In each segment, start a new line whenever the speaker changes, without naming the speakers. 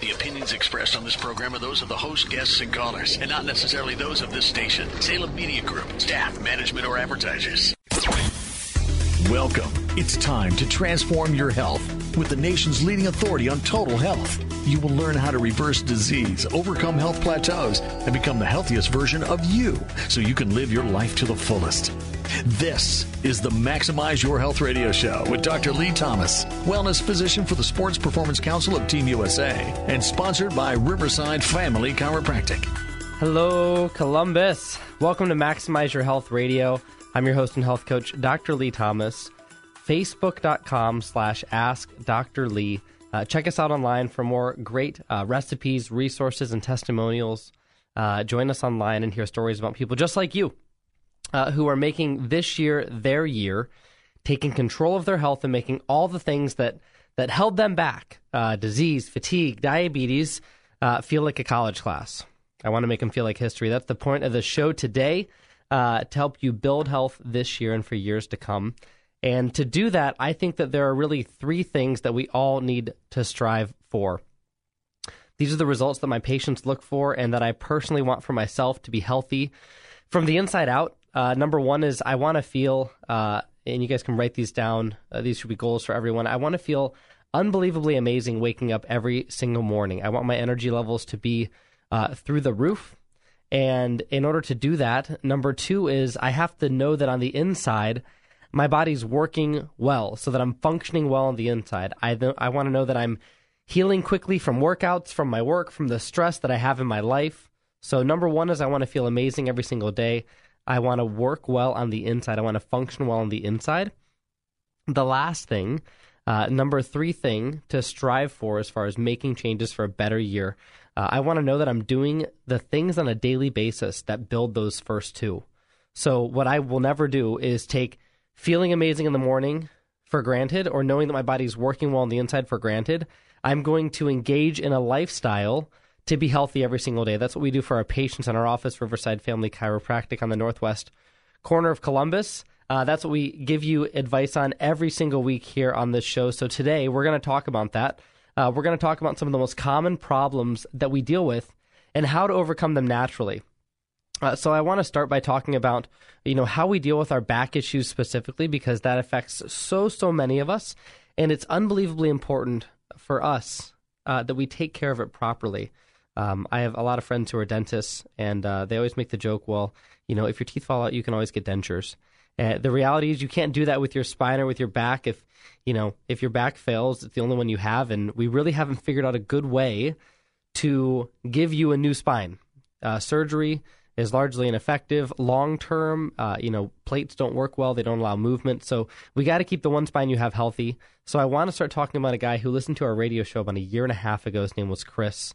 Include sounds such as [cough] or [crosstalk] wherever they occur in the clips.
The opinions expressed on this program are those of the host, guests, and callers, and not necessarily those of this station, Salem Media Group, staff, management, or advertisers.
Welcome. It's time to transform your health with the nation's leading authority on total health. You will learn how to reverse disease, overcome health plateaus, and become the healthiest version of you so you can live your life to the fullest. This is the Maximize Your Health radio show with Dr. Lee Thomas, wellness physician for the Sports Performance Council of Team USA, and sponsored by Riverside Family Chiropractic.
Hello, Columbus. Welcome to Maximize Your Health Radio. I'm your host and health coach, Dr. Lee Thomas. Facebook.com slash Ask Dr. Lee. Uh, check us out online for more great uh, recipes, resources, and testimonials. Uh, join us online and hear stories about people just like you uh, who are making this year their year, taking control of their health and making all the things that, that held them back uh, disease, fatigue, diabetes uh, feel like a college class. I want to make them feel like history. That's the point of the show today to help you build health this year and for years to come. And to do that, I think that there are really three things that we all need to strive for. These are the results that my patients look for and that I personally want for myself to be healthy from the inside out. Uh, number one is I want to feel, uh, and you guys can write these down. Uh, these should be goals for everyone. I want to feel unbelievably amazing waking up every single morning. I want my energy levels to be uh, through the roof. And in order to do that, number two is I have to know that on the inside, my body's working well so that I'm functioning well on the inside. I, th- I want to know that I'm healing quickly from workouts, from my work, from the stress that I have in my life. So, number one is I want to feel amazing every single day. I want to work well on the inside. I want to function well on the inside. The last thing, uh, number three thing to strive for as far as making changes for a better year, uh, I want to know that I'm doing the things on a daily basis that build those first two. So, what I will never do is take feeling amazing in the morning for granted or knowing that my body's working well on the inside for granted. I'm going to engage in a lifestyle to be healthy every single day. That's what we do for our patients in our office, Riverside Family Chiropractic on the northwest corner of Columbus. Uh, that's what we give you advice on every single week here on this show. So today we're going to talk about that. Uh, we're going to talk about some of the most common problems that we deal with and how to overcome them naturally. Uh, so I want to start by talking about you know how we deal with our back issues specifically because that affects so so many of us, and it's unbelievably important for us uh, that we take care of it properly. Um, I have a lot of friends who are dentists, and uh, they always make the joke, well, you know, if your teeth fall out, you can always get dentures. Uh, the reality is, you can't do that with your spine or with your back. If you know, if your back fails, it's the only one you have, and we really haven't figured out a good way to give you a new spine. Uh, surgery is largely ineffective. Long term, uh, you know, plates don't work well; they don't allow movement. So we got to keep the one spine you have healthy. So I want to start talking about a guy who listened to our radio show about a year and a half ago. His name was Chris,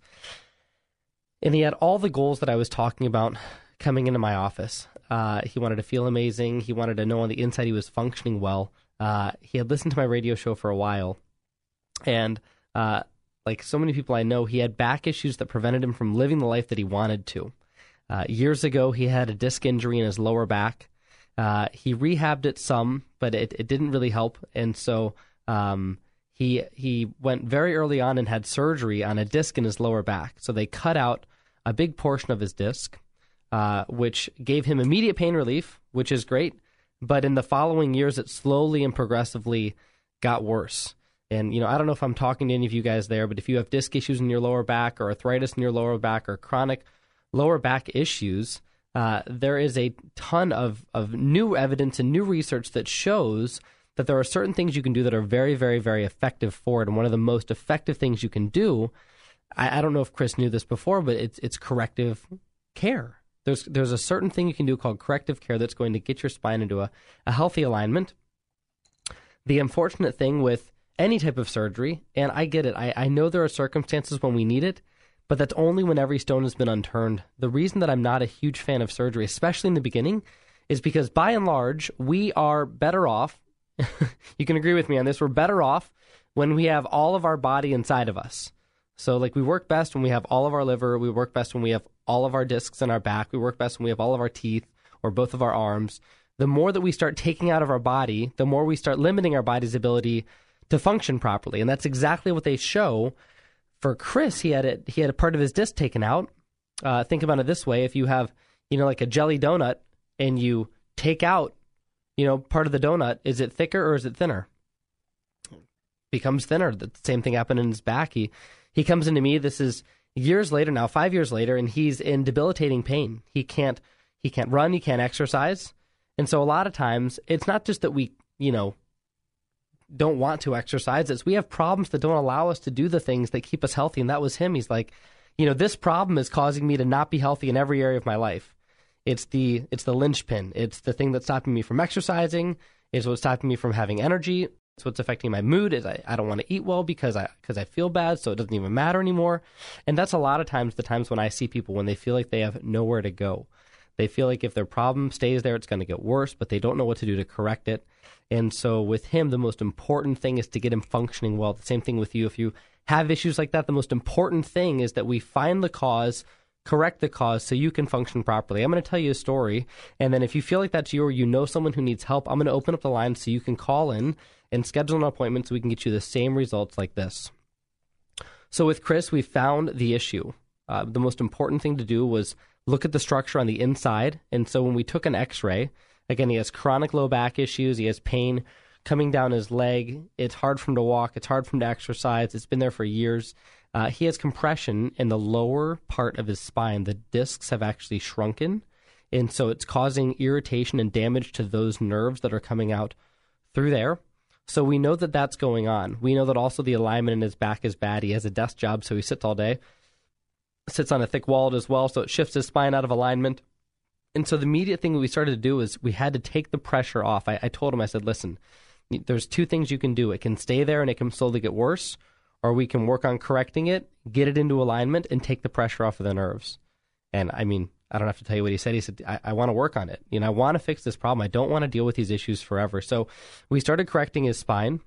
and he had all the goals that I was talking about coming into my office. Uh, he wanted to feel amazing. He wanted to know on the inside he was functioning well. Uh, he had listened to my radio show for a while, and uh, like so many people I know, he had back issues that prevented him from living the life that he wanted to. Uh, years ago, he had a disc injury in his lower back. Uh, he rehabbed it some, but it, it didn't really help, and so um, he he went very early on and had surgery on a disc in his lower back. So they cut out a big portion of his disc, uh, which gave him immediate pain relief, which is great. But in the following years, it slowly and progressively got worse. And you know, I don't know if I'm talking to any of you guys there, but if you have disc issues in your lower back, or arthritis in your lower back, or chronic lower back issues, uh, there is a ton of, of new evidence and new research that shows that there are certain things you can do that are very, very, very effective for it. And one of the most effective things you can do, I, I don't know if Chris knew this before, but it's it's corrective care. There's there's a certain thing you can do called corrective care that's going to get your spine into a, a healthy alignment. The unfortunate thing with any type of surgery, and I get it. I, I know there are circumstances when we need it, but that's only when every stone has been unturned. The reason that I'm not a huge fan of surgery, especially in the beginning, is because by and large, we are better off. [laughs] you can agree with me on this. We're better off when we have all of our body inside of us. So, like, we work best when we have all of our liver. We work best when we have all of our discs in our back. We work best when we have all of our teeth or both of our arms. The more that we start taking out of our body, the more we start limiting our body's ability to function properly. And that's exactly what they show. For Chris, he had it. He had a part of his disc taken out. Uh, think about it this way: if you have, you know, like a jelly donut, and you take out, you know, part of the donut, is it thicker or is it thinner? becomes thinner. The same thing happened in his back. He he comes into me. This is years later now, five years later, and he's in debilitating pain. He can't he can't run. He can't exercise. And so a lot of times it's not just that we you know don't want to exercise. It's we have problems that don't allow us to do the things that keep us healthy. And that was him. He's like, you know, this problem is causing me to not be healthy in every area of my life. It's the it's the linchpin. It's the thing that's stopping me from exercising. It's what's stopping me from having energy. It's what's affecting my mood is I, I don't want to eat well because I because I feel bad, so it doesn't even matter anymore. And that's a lot of times the times when I see people when they feel like they have nowhere to go. They feel like if their problem stays there, it's going to get worse, but they don't know what to do to correct it. And so with him, the most important thing is to get him functioning well. The same thing with you. If you have issues like that, the most important thing is that we find the cause correct the cause so you can function properly. I'm going to tell you a story, and then if you feel like that's you or you know someone who needs help, I'm going to open up the line so you can call in and schedule an appointment so we can get you the same results like this. So with Chris, we found the issue. Uh, the most important thing to do was look at the structure on the inside, and so when we took an X-ray, again, he has chronic low back issues, he has pain coming down his leg. It's hard for him to walk. It's hard for him to exercise. It's been there for years. Uh, he has compression in the lower part of his spine. The discs have actually shrunken, and so it's causing irritation and damage to those nerves that are coming out through there. So we know that that's going on. We know that also the alignment in his back is bad. He has a desk job, so he sits all day, sits on a thick wallet as well, so it shifts his spine out of alignment. And so the immediate thing we started to do is we had to take the pressure off. I, I told him, I said, listen, there's two things you can do. It can stay there and it can slowly get worse, or we can work on correcting it, get it into alignment, and take the pressure off of the nerves. And I mean, I don't have to tell you what he said. He said, I, I want to work on it. You know, I want to fix this problem. I don't want to deal with these issues forever. So we started correcting his spine.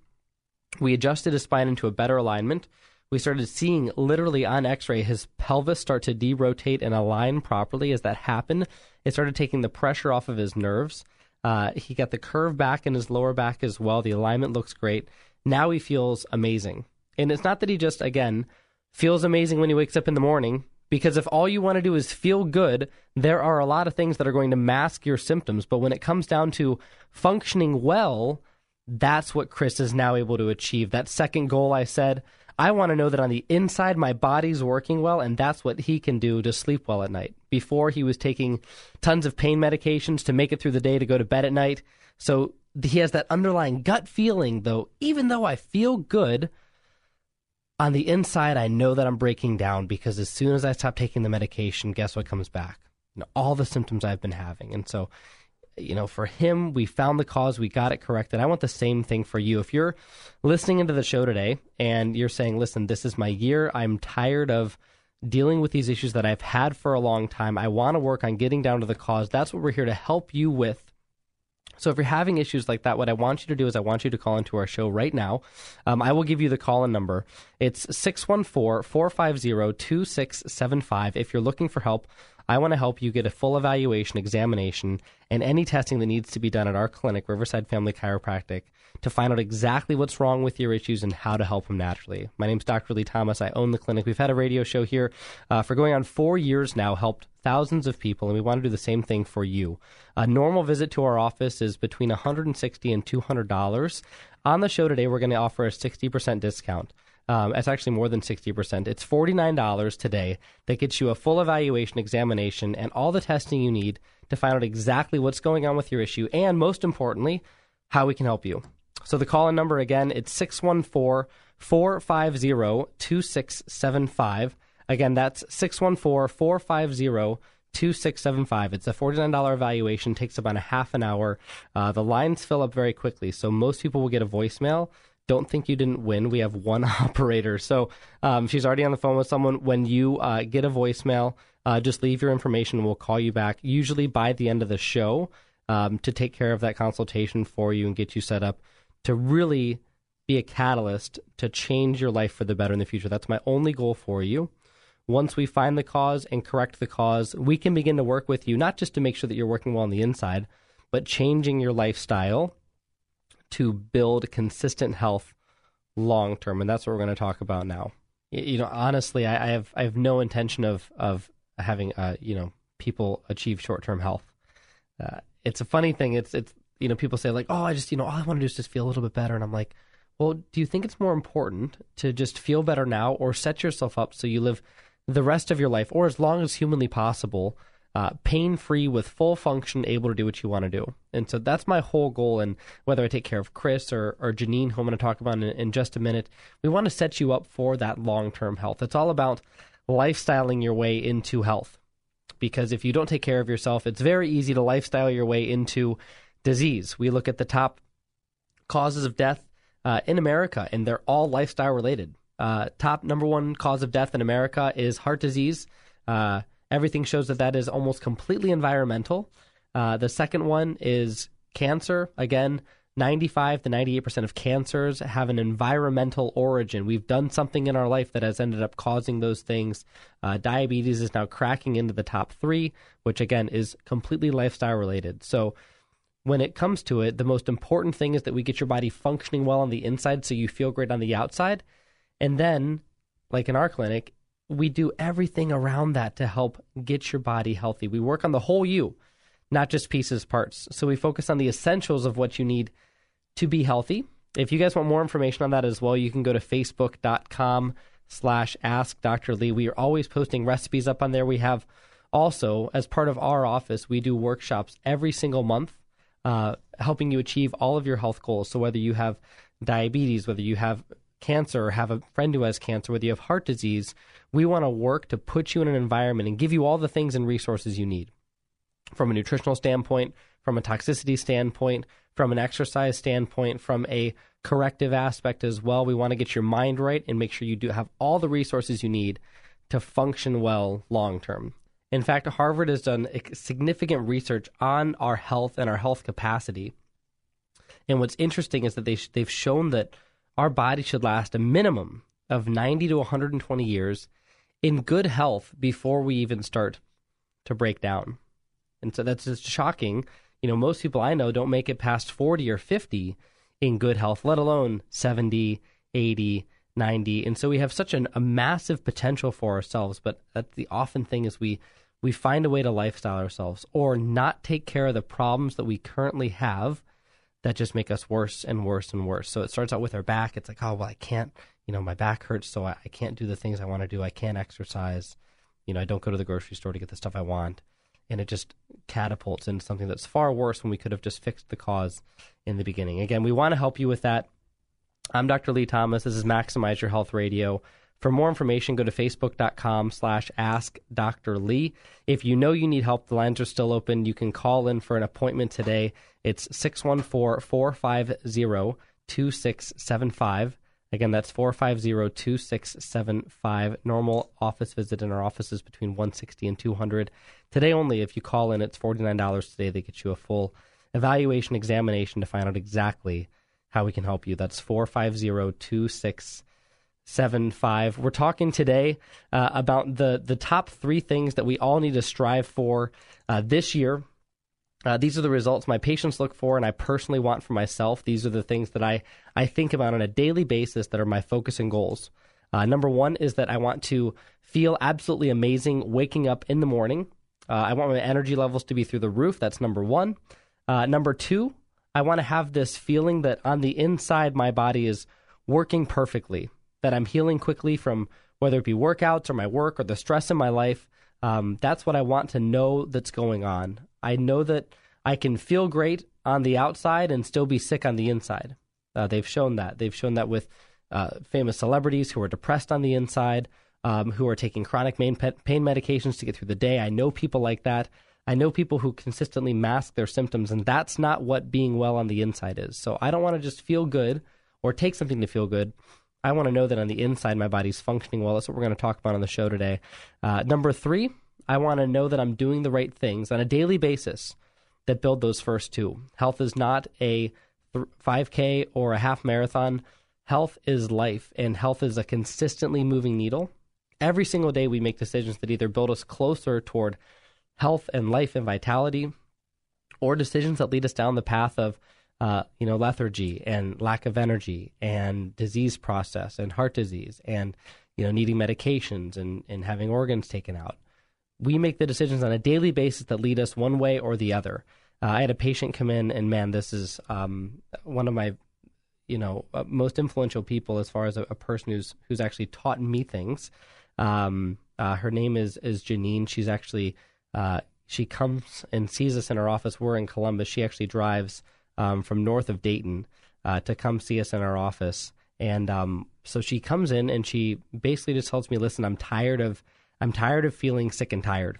We adjusted his spine into a better alignment. We started seeing literally on x ray his pelvis start to derotate and align properly. As that happened, it started taking the pressure off of his nerves. Uh, he got the curve back in his lower back as well. The alignment looks great. Now he feels amazing. And it's not that he just, again, feels amazing when he wakes up in the morning, because if all you want to do is feel good, there are a lot of things that are going to mask your symptoms. But when it comes down to functioning well, that's what Chris is now able to achieve. That second goal I said, I want to know that on the inside my body's working well, and that's what he can do to sleep well at night. Before he was taking tons of pain medications to make it through the day to go to bed at night. So he has that underlying gut feeling, though, even though I feel good, on the inside, I know that I'm breaking down because as soon as I stop taking the medication, guess what comes back? You know, all the symptoms I've been having. And so, you know, for him, we found the cause, we got it corrected. I want the same thing for you. If you're listening into the show today and you're saying, listen, this is my year, I'm tired of dealing with these issues that I've had for a long time, I want to work on getting down to the cause. That's what we're here to help you with so if you're having issues like that, what I want you to do is I want you to call into our show right now. Um, I will give you the call in number. It's 614-450-2675. If you're looking for help, I want to help you get a full evaluation, examination, and any testing that needs to be done at our clinic, Riverside Family Chiropractic, to find out exactly what's wrong with your issues and how to help them naturally. My name is Dr. Lee Thomas. I own the clinic. We've had a radio show here uh, for going on four years now, helped thousands of people, and we want to do the same thing for you. A normal visit to our office is between $160 and $200. On the show today, we're going to offer a 60% discount. Um, it's actually more than 60%. It's $49 today that gets you a full evaluation, examination, and all the testing you need to find out exactly what's going on with your issue and, most importantly, how we can help you. So the call in number again, it's 614 450 2675. Again, that's 614 450 2675. It's a $49 evaluation, takes about a half an hour. Uh, the lines fill up very quickly, so most people will get a voicemail don't think you didn't win. We have one [laughs] operator. So um, she's already on the phone with someone. When you uh, get a voicemail, uh, just leave your information. We'll call you back, usually by the end of the show, um, to take care of that consultation for you and get you set up to really be a catalyst to change your life for the better in the future. That's my only goal for you. Once we find the cause and correct the cause, we can begin to work with you, not just to make sure that you're working well on the inside, but changing your lifestyle to build consistent health long term. And that's what we're going to talk about now. You know, honestly, I, I have I have no intention of of having uh, you know people achieve short term health. Uh, it's a funny thing. It's it's you know people say like, oh, I just you know all I want to do is just feel a little bit better, and I'm like, well, do you think it's more important to just feel better now, or set yourself up so you live the rest of your life, or as long as humanly possible, uh, pain free with full function, able to do what you want to do. And so that's my whole goal. And whether I take care of Chris or, or Janine, who I'm going to talk about in, in just a minute, we want to set you up for that long term health. It's all about lifestyling your way into health. Because if you don't take care of yourself, it's very easy to lifestyle your way into disease. We look at the top causes of death uh, in America, and they're all lifestyle related. Uh, top number one cause of death in America is heart disease. Uh, Everything shows that that is almost completely environmental. Uh, the second one is cancer. Again, 95 to 98% of cancers have an environmental origin. We've done something in our life that has ended up causing those things. Uh, diabetes is now cracking into the top three, which again is completely lifestyle related. So, when it comes to it, the most important thing is that we get your body functioning well on the inside so you feel great on the outside. And then, like in our clinic, we do everything around that to help get your body healthy. We work on the whole you, not just pieces, parts. So we focus on the essentials of what you need to be healthy. If you guys want more information on that as well, you can go to facebook.com slash ask Dr. Lee. We are always posting recipes up on there. We have also, as part of our office, we do workshops every single month, uh, helping you achieve all of your health goals. So whether you have diabetes, whether you have cancer or have a friend who has cancer, whether you have heart disease, we want to work to put you in an environment and give you all the things and resources you need from a nutritional standpoint, from a toxicity standpoint, from an exercise standpoint, from a corrective aspect as well. We want to get your mind right and make sure you do have all the resources you need to function well long term. In fact, Harvard has done significant research on our health and our health capacity. And what's interesting is that they they've shown that our body should last a minimum of 90 to 120 years in good health before we even start to break down. And so that's just shocking. You know, most people I know don't make it past 40 or 50 in good health, let alone 70, 80, 90. And so we have such an, a massive potential for ourselves, but that's the often thing is we we find a way to lifestyle ourselves or not take care of the problems that we currently have that just make us worse and worse and worse. So it starts out with our back. It's like, oh well, I can't you know, my back hurts, so I, I can't do the things I want to do. I can't exercise. You know, I don't go to the grocery store to get the stuff I want. And it just catapults into something that's far worse when we could have just fixed the cause in the beginning. Again, we want to help you with that. I'm Dr. Lee Thomas. This is Maximize Your Health Radio. For more information, go to facebook.com slash ask Dr. Lee. If you know you need help, the lines are still open. You can call in for an appointment today. It's 614 450 2675. Again, that's 450-2675. Normal office visit in our offices between 160 and 200. Today only, if you call in, it's $49 today. They get you a full evaluation examination to find out exactly how we can help you. That's 450-2675. We're talking today uh, about the, the top three things that we all need to strive for uh, this year uh, these are the results my patients look for and I personally want for myself. These are the things that I, I think about on a daily basis that are my focus and goals. Uh, number one is that I want to feel absolutely amazing waking up in the morning. Uh, I want my energy levels to be through the roof. That's number one. Uh, number two, I want to have this feeling that on the inside, my body is working perfectly, that I'm healing quickly from whether it be workouts or my work or the stress in my life. Um, that's what I want to know that's going on. I know that I can feel great on the outside and still be sick on the inside. Uh, they've shown that. They've shown that with uh, famous celebrities who are depressed on the inside, um, who are taking chronic pain, pain medications to get through the day. I know people like that. I know people who consistently mask their symptoms, and that's not what being well on the inside is. So I don't want to just feel good or take something to feel good. I want to know that on the inside my body's functioning well. That's what we're going to talk about on the show today. Uh, number three, I want to know that I'm doing the right things on a daily basis that build those first two. Health is not a 5K or a half marathon. Health is life, and health is a consistently moving needle. Every single day, we make decisions that either build us closer toward health and life and vitality, or decisions that lead us down the path of, uh, you know, lethargy and lack of energy and disease process and heart disease and, you know, needing medications and, and having organs taken out. We make the decisions on a daily basis that lead us one way or the other. Uh, I had a patient come in, and man, this is um, one of my, you know, uh, most influential people as far as a, a, person who's who's actually taught me things. Um, uh, her name is is Janine. She's actually uh, she comes and sees us in our office. We're in Columbus. She actually drives um, from north of Dayton uh, to come see us in our office. And um, so she comes in and she basically just tells me, "Listen, I'm tired of I'm tired of feeling sick and tired."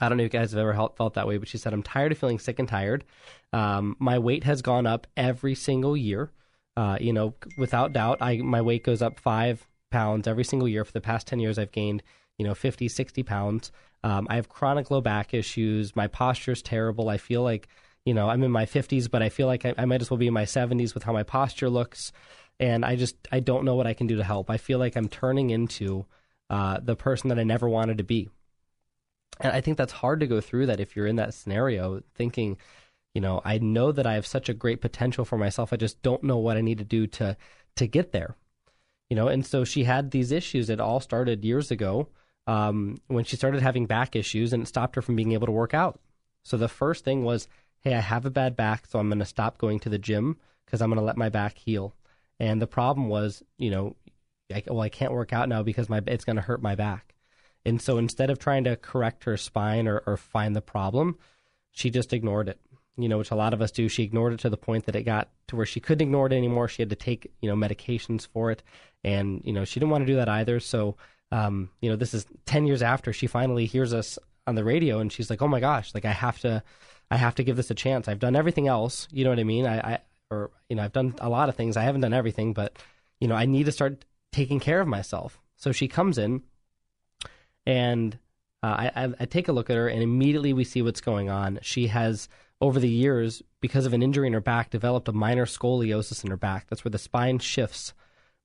I don't know if you guys have ever felt that way, but she said, I'm tired of feeling sick and tired. Um, my weight has gone up every single year. Uh, you know, without doubt, I my weight goes up five pounds every single year. For the past 10 years, I've gained, you know, 50, 60 pounds. Um, I have chronic low back issues. My posture is terrible. I feel like, you know, I'm in my 50s, but I feel like I, I might as well be in my 70s with how my posture looks. And I just, I don't know what I can do to help. I feel like I'm turning into uh, the person that I never wanted to be. And I think that's hard to go through that if you're in that scenario thinking, you know, I know that I have such a great potential for myself. I just don't know what I need to do to to get there. You know, and so she had these issues. It all started years ago um, when she started having back issues, and it stopped her from being able to work out. So the first thing was, hey, I have a bad back, so I'm going to stop going to the gym because I'm going to let my back heal. And the problem was, you know, I, well, I can't work out now because my it's going to hurt my back. And so instead of trying to correct her spine or, or find the problem, she just ignored it. You know, which a lot of us do. She ignored it to the point that it got to where she couldn't ignore it anymore. She had to take, you know, medications for it. And, you know, she didn't want to do that either. So, um, you know, this is 10 years after she finally hears us on the radio and she's like, oh my gosh, like I have to, I have to give this a chance. I've done everything else. You know what I mean? I, I or, you know, I've done a lot of things. I haven't done everything, but, you know, I need to start taking care of myself. So she comes in and uh, I, I, take a look at her, and immediately we see what's going on. She has, over the years, because of an injury in her back, developed a minor scoliosis in her back. That's where the spine shifts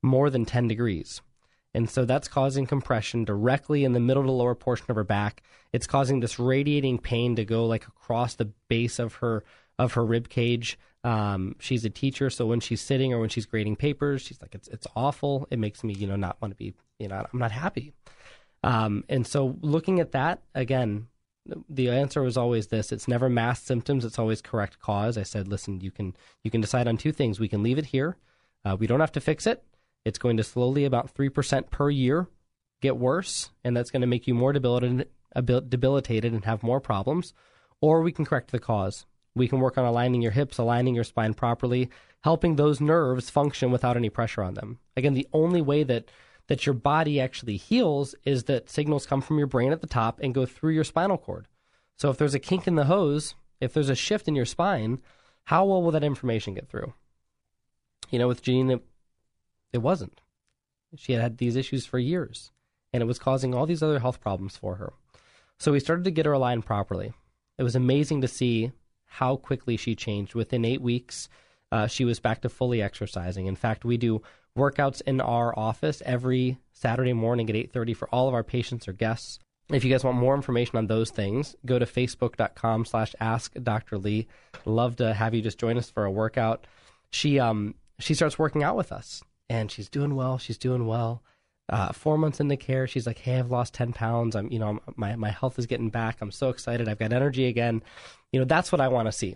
more than 10 degrees. And so that's causing compression directly in the middle to lower portion of her back. It's causing this radiating pain to go like across the base of her of her rib cage. Um, she's a teacher, so when she's sitting or when she's grading papers, she's like, "It's it's awful. It makes me, you know, not want to be, you know, I'm not happy." Um, and so looking at that again, the answer was always this: it's never mass symptoms; it's always correct cause. I said, listen, you can you can decide on two things. We can leave it here. Uh, we don't have to fix it. It's going to slowly, about three percent per year, get worse, and that's going to make you more debilitated, debilitated and have more problems. Or we can correct the cause. We can work on aligning your hips, aligning your spine properly, helping those nerves function without any pressure on them. Again, the only way that that your body actually heals is that signals come from your brain at the top and go through your spinal cord. So if there's a kink in the hose, if there's a shift in your spine, how well will that information get through? You know, with Jean, it, wasn't. She had had these issues for years, and it was causing all these other health problems for her. So we started to get her aligned properly. It was amazing to see how quickly she changed. Within eight weeks, uh, she was back to fully exercising. In fact, we do workouts in our office every Saturday morning at 8:30 for all of our patients or guests. If you guys want more information on those things, go to facebook.com slash ask Dr. Lee. Love to have you just join us for a workout. She um she starts working out with us and she's doing well. She's doing well. Uh, four months into care, she's like, "Hey, I've lost ten pounds. I'm, you know, my my health is getting back. I'm so excited. I've got energy again. You know, that's what I want to see.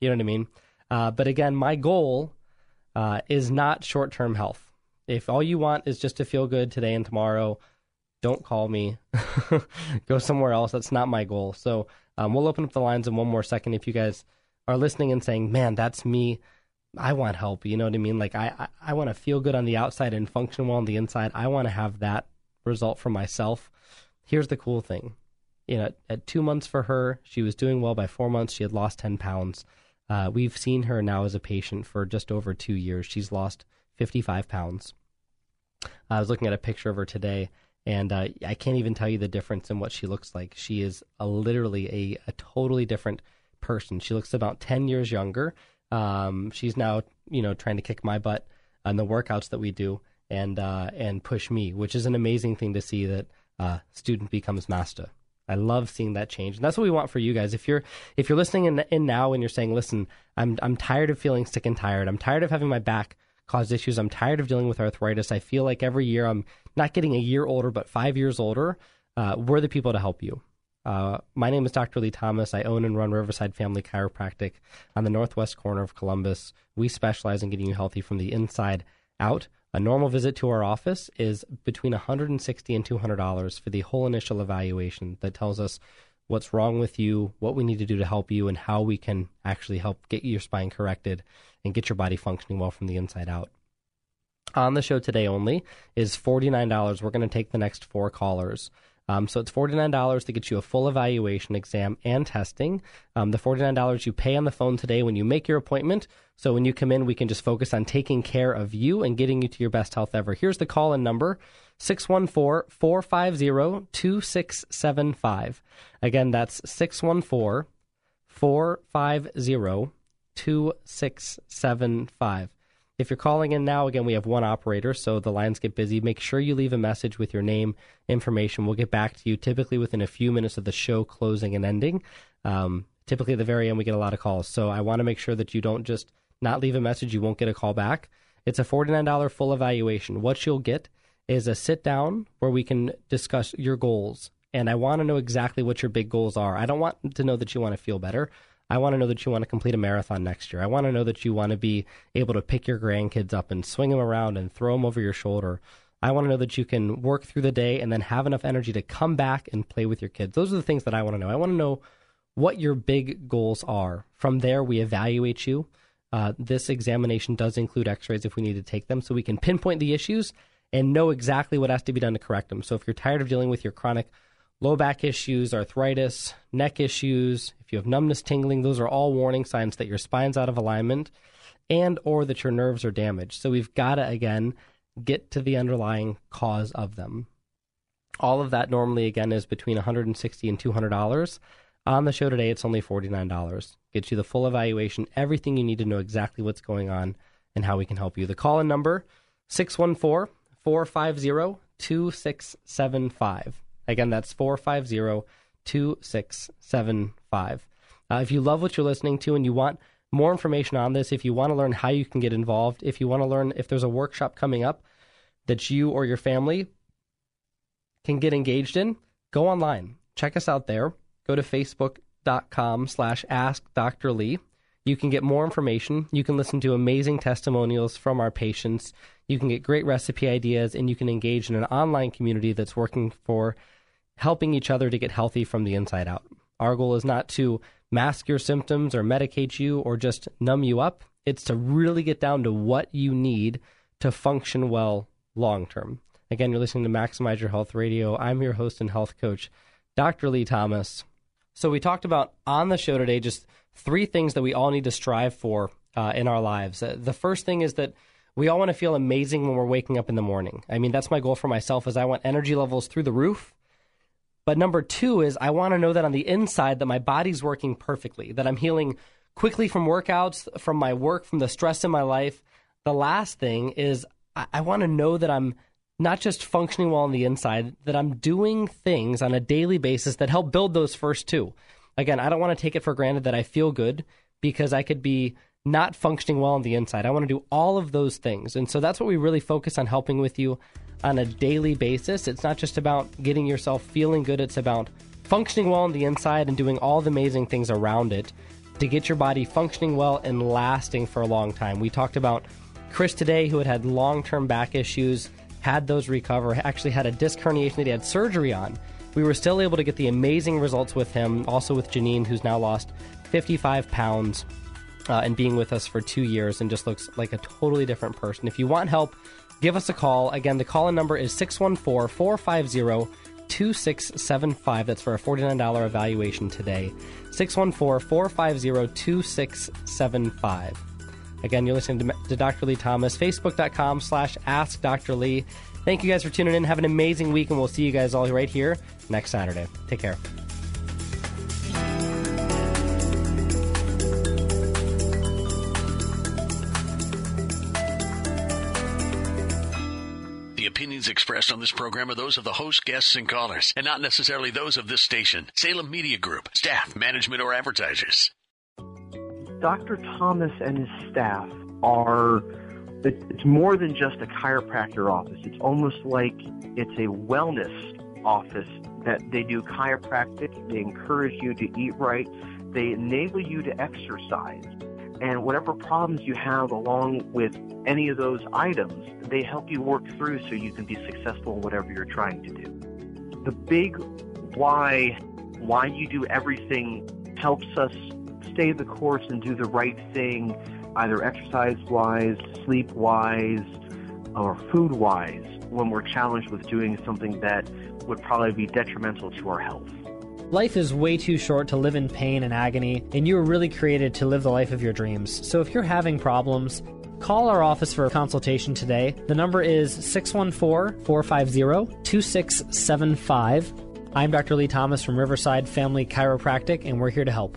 You know what I mean? Uh, but again, my goal uh, is not short term health. If all you want is just to feel good today and tomorrow, don't call me. [laughs] Go somewhere else. That's not my goal. So um, we'll open up the lines in one more second. If you guys are listening and saying, man, that's me. I want help. You know what I mean? Like I, I, I want to feel good on the outside and function well on the inside. I want to have that result for myself. Here's the cool thing. You know, at two months for her, she was doing well. By four months, she had lost 10 pounds. Uh, we've seen her now as a patient for just over two years. She's lost 55 pounds. I was looking at a picture of her today, and uh, I can't even tell you the difference in what she looks like. She is a, literally a, a totally different person. She looks about 10 years younger. Um, she's now, you know, trying to kick my butt on the workouts that we do and uh, and push me, which is an amazing thing to see that uh, student becomes master. I love seeing that change, and that's what we want for you guys. If you're if you're listening in, in now and you're saying, "Listen, I'm I'm tired of feeling sick and tired. I'm tired of having my back cause issues. I'm tired of dealing with arthritis. I feel like every year I'm not getting a year older, but five years older." Uh, we're the people to help you. Uh, my name is Dr. Lee Thomas. I own and run Riverside Family Chiropractic on the northwest corner of Columbus. We specialize in getting you healthy from the inside out. A normal visit to our office is between 160 and $200 for the whole initial evaluation that tells us what's wrong with you, what we need to do to help you, and how we can actually help get your spine corrected and get your body functioning well from the inside out. On the show today only is $49. We're going to take the next four callers. Um, so it's $49 to get you a full evaluation exam and testing. Um, the $49 you pay on the phone today when you make your appointment. So when you come in, we can just focus on taking care of you and getting you to your best health ever. Here's the call in number 614 450 2675. Again, that's 614 450 2675. If you're calling in now, again, we have one operator, so the lines get busy. Make sure you leave a message with your name, information. We'll get back to you typically within a few minutes of the show closing and ending. Um, typically, at the very end, we get a lot of calls. So I want to make sure that you don't just not leave a message, you won't get a call back. It's a $49 full evaluation. What you'll get is a sit down where we can discuss your goals. And I want to know exactly what your big goals are. I don't want to know that you want to feel better. I want to know that you want to complete a marathon next year. I want to know that you want to be able to pick your grandkids up and swing them around and throw them over your shoulder. I want to know that you can work through the day and then have enough energy to come back and play with your kids. Those are the things that I want to know. I want to know what your big goals are. From there, we evaluate you. Uh, this examination does include x rays if we need to take them, so we can pinpoint the issues and know exactly what has to be done to correct them. So if you're tired of dealing with your chronic low back issues, arthritis, neck issues, if you have numbness, tingling, those are all warning signs that your spine's out of alignment and or that your nerves are damaged. So we've got to again get to the underlying cause of them. All of that normally again is between 160 and 200 dollars. On the show today, it's only $49. Gets you the full evaluation, everything you need to know exactly what's going on and how we can help you. The call in number 614 450 2675. Again, that's 450 2675. Uh, if you love what you're listening to and you want more information on this, if you want to learn how you can get involved, if you want to learn if there's a workshop coming up that you or your family can get engaged in, go online. Check us out there. Go to facebook.com slash ask Dr. Lee. You can get more information. You can listen to amazing testimonials from our patients. You can get great recipe ideas, and you can engage in an online community that's working for helping each other to get healthy from the inside out. Our goal is not to mask your symptoms or medicate you or just numb you up. It's to really get down to what you need to function well long term. Again, you're listening to Maximize Your Health Radio. I'm your host and health coach, Dr. Lee Thomas. So, we talked about on the show today just three things that we all need to strive for uh, in our lives. Uh, the first thing is that we all want to feel amazing when we're waking up in the morning. I mean, that's my goal for myself is I want energy levels through the roof but number two is I want to know that on the inside that my body's working perfectly, that I'm healing quickly from workouts, from my work, from the stress in my life. The last thing is I, I want to know that I'm not just functioning well on the inside, that I'm doing things on a daily basis that help build those first two. Again, I don't want to take it for granted that I feel good because I could be not functioning well on the inside. I want to do all of those things. And so that's what we really focus on helping with you on a daily basis. It's not just about getting yourself feeling good, it's about functioning well on the inside and doing all the amazing things around it to get your body functioning well and lasting for a long time. We talked about Chris today, who had had long term back issues, had those recover, actually had a disc herniation that he had surgery on. We were still able to get the amazing results with him, also with Janine, who's now lost 55 pounds uh, and being with us for two years and just looks like a totally different person. If you want help, give us a call. Again, the call in number is 614 450 2675. That's for a $49 evaluation today. 614 450 2675. Again, you're listening to, to Dr. Lee Thomas, facebook.com slash ask Dr. Lee. Thank you guys for tuning in. Have an amazing week, and we'll see you guys all right here next Saturday. Take care.
Expressed on this program are those of the host, guests, and callers, and not necessarily those of this station, Salem Media Group, staff, management, or advertisers.
Dr. Thomas and his staff are it's more than just a chiropractor office. It's almost like it's a wellness office that they do chiropractic, they encourage you to eat right, they enable you to exercise. And whatever problems you have along with any of those items, they help you work through so you can be successful in whatever you're trying to do. The big why why you do everything helps us stay the course and do the right thing, either exercise wise, sleep wise, or food wise, when we're challenged with doing something that would probably be detrimental to our health.
Life is way too short to live in pain and agony, and you were really created to live the life of your dreams. So if you're having problems, call our office for a consultation today. The number is 614 450 2675. I'm Dr. Lee Thomas from Riverside Family Chiropractic, and we're here to help.